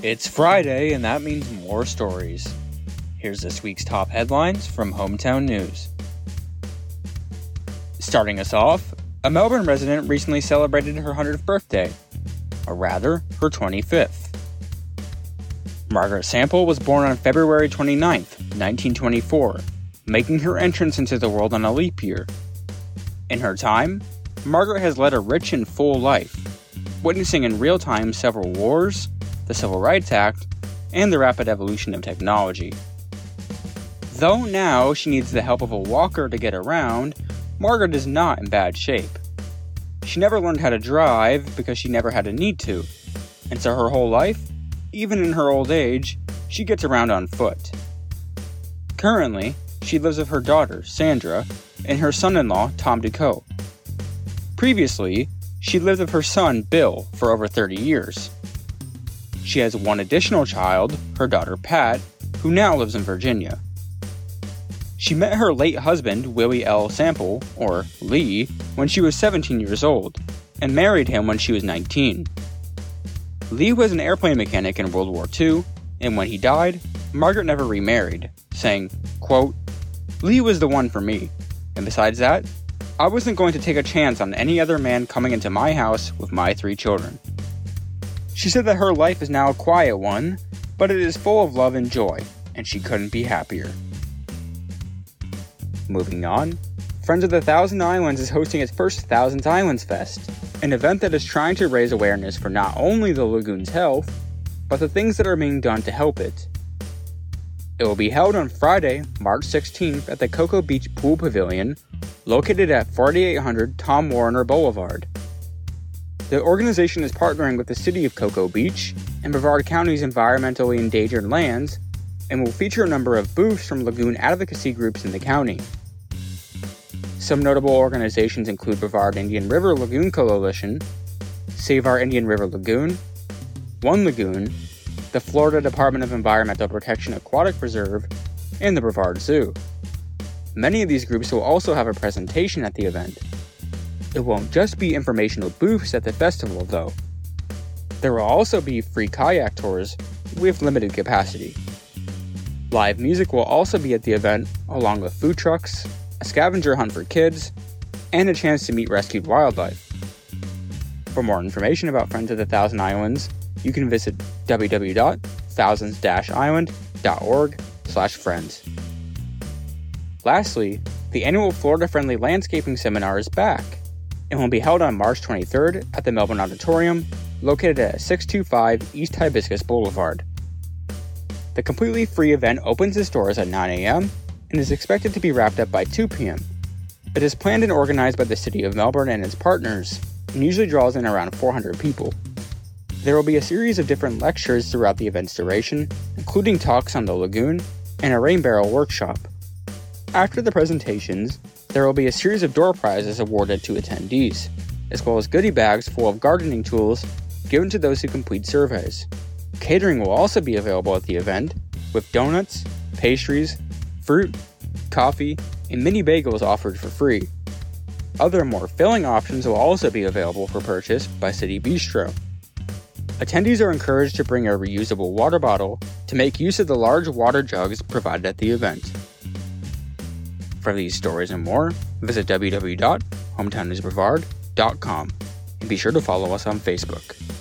It's Friday, and that means more stories. Here's this week's top headlines from Hometown News. Starting us off, a Melbourne resident recently celebrated her 100th birthday, or rather, her 25th. Margaret Sample was born on February 29, 1924, making her entrance into the world on a leap year. In her time, Margaret has led a rich and full life, witnessing in real time several wars, the Civil Rights Act, and the rapid evolution of technology. Though now she needs the help of a walker to get around, Margaret is not in bad shape. She never learned how to drive because she never had a need to, and so her whole life, even in her old age, she gets around on foot. Currently, she lives with her daughter, Sandra, and her son in law, Tom Ducot. Previously, she lived with her son, Bill, for over 30 years. She has one additional child, her daughter Pat, who now lives in Virginia. She met her late husband, Willie L. Sample, or Lee, when she was 17 years old, and married him when she was 19. Lee was an airplane mechanic in World War II, and when he died, Margaret never remarried, saying, quote, Lee was the one for me, and besides that, I wasn't going to take a chance on any other man coming into my house with my three children. She said that her life is now a quiet one, but it is full of love and joy, and she couldn't be happier. Moving on, Friends of the Thousand Islands is hosting its first Thousand Islands Fest, an event that is trying to raise awareness for not only the lagoon's health, but the things that are being done to help it. It will be held on Friday, March 16th at the Cocoa Beach Pool Pavilion, located at 4800 Tom Warner Boulevard. The organization is partnering with the City of Cocoa Beach and Brevard County's environmentally endangered lands and will feature a number of booths from lagoon advocacy groups in the county. Some notable organizations include Brevard Indian River Lagoon Coalition, Save Our Indian River Lagoon, One Lagoon, the Florida Department of Environmental Protection Aquatic Reserve, and the Brevard Zoo. Many of these groups will also have a presentation at the event. It won't just be informational booths at the festival, though. There will also be free kayak tours with limited capacity. Live music will also be at the event, along with food trucks, a scavenger hunt for kids, and a chance to meet rescued wildlife. For more information about Friends of the Thousand Islands, you can visit www.thousands-island.org slash friends. Lastly, the annual Florida Friendly Landscaping Seminar is back and will be held on March 23rd at the Melbourne Auditorium, located at 625 East Hibiscus Boulevard. The completely free event opens its doors at 9 a.m. and is expected to be wrapped up by 2 p.m. It is planned and organized by the City of Melbourne and its partners, and usually draws in around 400 people. There will be a series of different lectures throughout the event's duration, including talks on the lagoon and a rain barrel workshop. After the presentations, there will be a series of door prizes awarded to attendees, as well as goodie bags full of gardening tools given to those who complete surveys. Catering will also be available at the event, with donuts, pastries, fruit, coffee, and mini bagels offered for free. Other more filling options will also be available for purchase by City Bistro. Attendees are encouraged to bring a reusable water bottle to make use of the large water jugs provided at the event. For these stories and more, visit www.hometownnewsbrevard.com and be sure to follow us on Facebook.